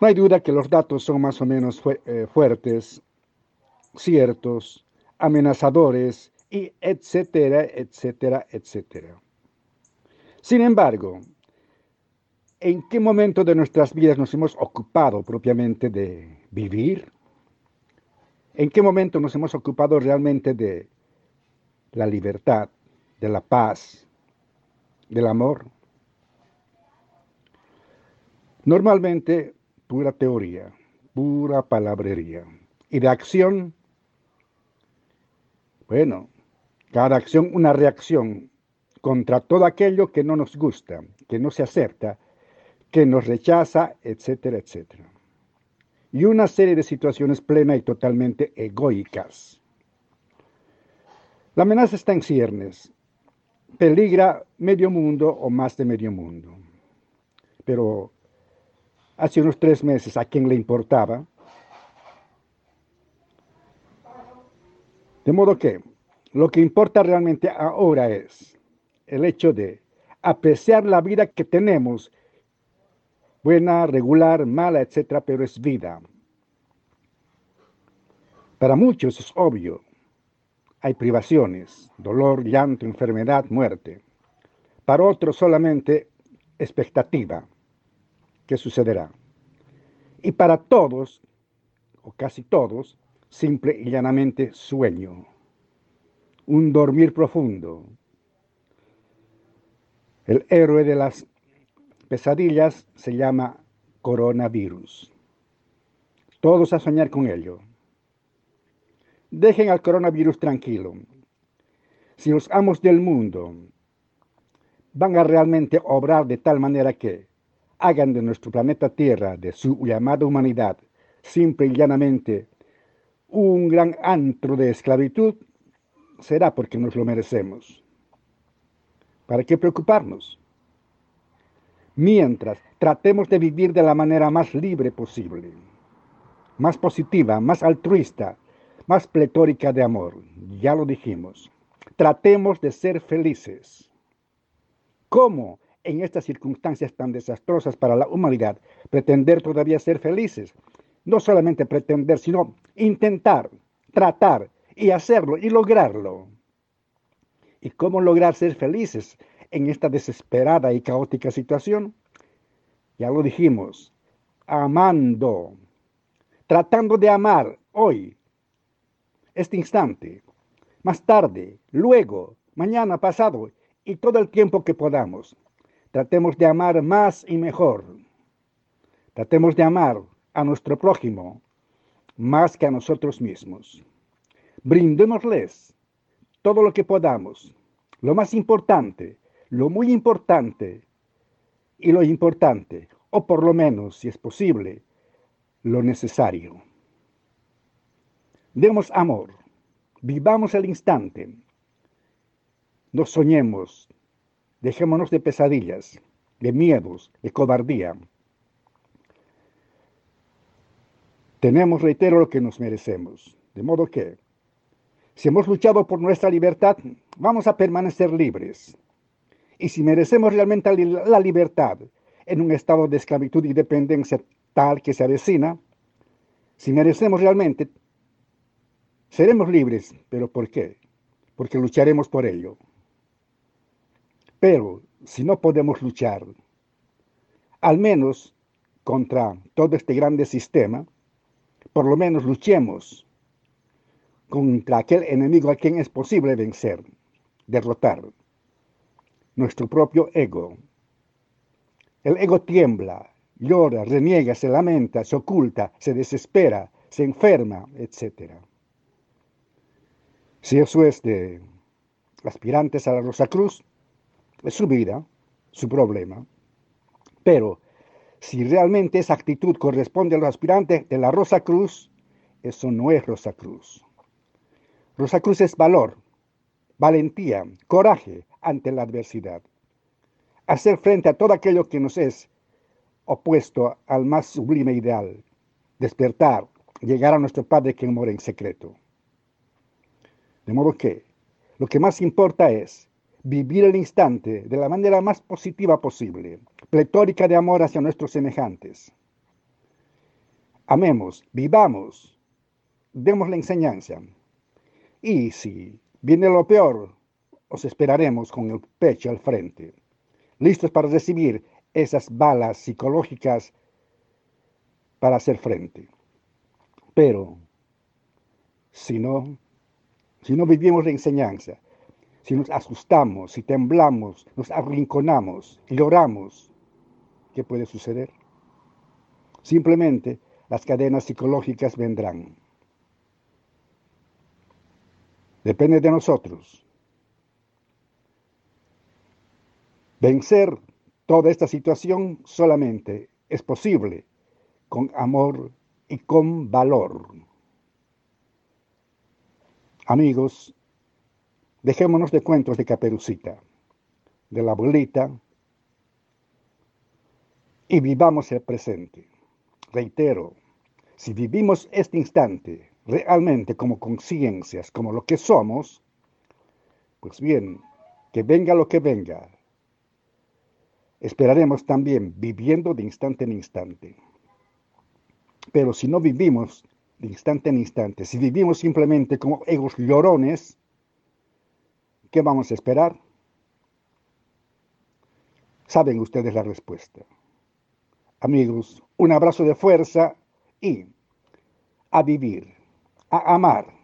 No hay duda que los datos son más o menos eh, fuertes, ciertos, amenazadores y etcétera, etcétera, etcétera. Sin embargo, ¿en qué momento de nuestras vidas nos hemos ocupado propiamente de vivir? ¿En qué momento nos hemos ocupado realmente de la libertad, de la paz, del amor? Normalmente, pura teoría, pura palabrería. Y de acción, bueno, cada acción una reacción contra todo aquello que no nos gusta, que no se acepta, que nos rechaza, etcétera, etcétera y una serie de situaciones plena y totalmente egoicas. La amenaza está en ciernes. Peligra medio mundo o más de medio mundo. Pero hace unos tres meses, ¿a quién le importaba? De modo que lo que importa realmente ahora es el hecho de apreciar la vida que tenemos buena, regular, mala, etcétera, pero es vida. Para muchos es obvio. Hay privaciones, dolor, llanto, enfermedad, muerte. Para otros solamente expectativa. ¿Qué sucederá? Y para todos, o casi todos, simple y llanamente sueño. Un dormir profundo. El héroe de las pesadillas se llama coronavirus. Todos a soñar con ello. Dejen al coronavirus tranquilo. Si los amos del mundo van a realmente obrar de tal manera que hagan de nuestro planeta Tierra, de su llamada humanidad, simple y llanamente, un gran antro de esclavitud, será porque nos lo merecemos. ¿Para qué preocuparnos? mientras tratemos de vivir de la manera más libre posible, más positiva, más altruista, más pletórica de amor. Ya lo dijimos. Tratemos de ser felices. ¿Cómo en estas circunstancias tan desastrosas para la humanidad pretender todavía ser felices? No solamente pretender, sino intentar, tratar y hacerlo y lograrlo. ¿Y cómo lograr ser felices? en esta desesperada y caótica situación? Ya lo dijimos, amando, tratando de amar hoy, este instante, más tarde, luego, mañana, pasado y todo el tiempo que podamos. Tratemos de amar más y mejor. Tratemos de amar a nuestro prójimo más que a nosotros mismos. Brindémosles todo lo que podamos. Lo más importante, lo muy importante y lo importante, o por lo menos, si es posible, lo necesario. Demos amor, vivamos el instante, no soñemos, dejémonos de pesadillas, de miedos, de cobardía. Tenemos, reitero, lo que nos merecemos, de modo que, si hemos luchado por nuestra libertad, vamos a permanecer libres y si merecemos realmente la libertad en un estado de esclavitud y dependencia tal que se avecina, si merecemos realmente, seremos libres. ¿Pero por qué? Porque lucharemos por ello. Pero si no podemos luchar, al menos contra todo este grande sistema, por lo menos luchemos contra aquel enemigo a quien es posible vencer, derrotar nuestro propio ego. El ego tiembla, llora, reniega, se lamenta, se oculta, se desespera, se enferma, etc. Si eso es de aspirantes a la Rosa Cruz, es su vida, su problema. Pero si realmente esa actitud corresponde a los aspirantes de la Rosa Cruz, eso no es Rosa Cruz. Rosa Cruz es valor, valentía, coraje, ante la adversidad. Hacer frente a todo aquello que nos es opuesto al más sublime ideal. Despertar, llegar a nuestro Padre que mora en secreto. De modo que lo que más importa es vivir el instante de la manera más positiva posible, pletórica de amor hacia nuestros semejantes. amemos, vivamos, demos la enseñanza. Y si viene lo peor, os esperaremos con el pecho al frente, listos para recibir esas balas psicológicas para hacer frente. Pero si no, si no vivimos la enseñanza, si nos asustamos, si temblamos, nos arrinconamos y lloramos, ¿qué puede suceder? Simplemente las cadenas psicológicas vendrán. Depende de nosotros. Vencer toda esta situación solamente es posible con amor y con valor. Amigos, dejémonos de cuentos de caperucita, de la abuelita, y vivamos el presente. Reitero, si vivimos este instante realmente como conciencias, como lo que somos, pues bien, que venga lo que venga, esperaremos también viviendo de instante en instante. Pero si no vivimos de instante en instante, si vivimos simplemente como egos llorones, ¿qué vamos a esperar? Saben ustedes la respuesta. Amigos, un abrazo de fuerza y a vivir, a amar,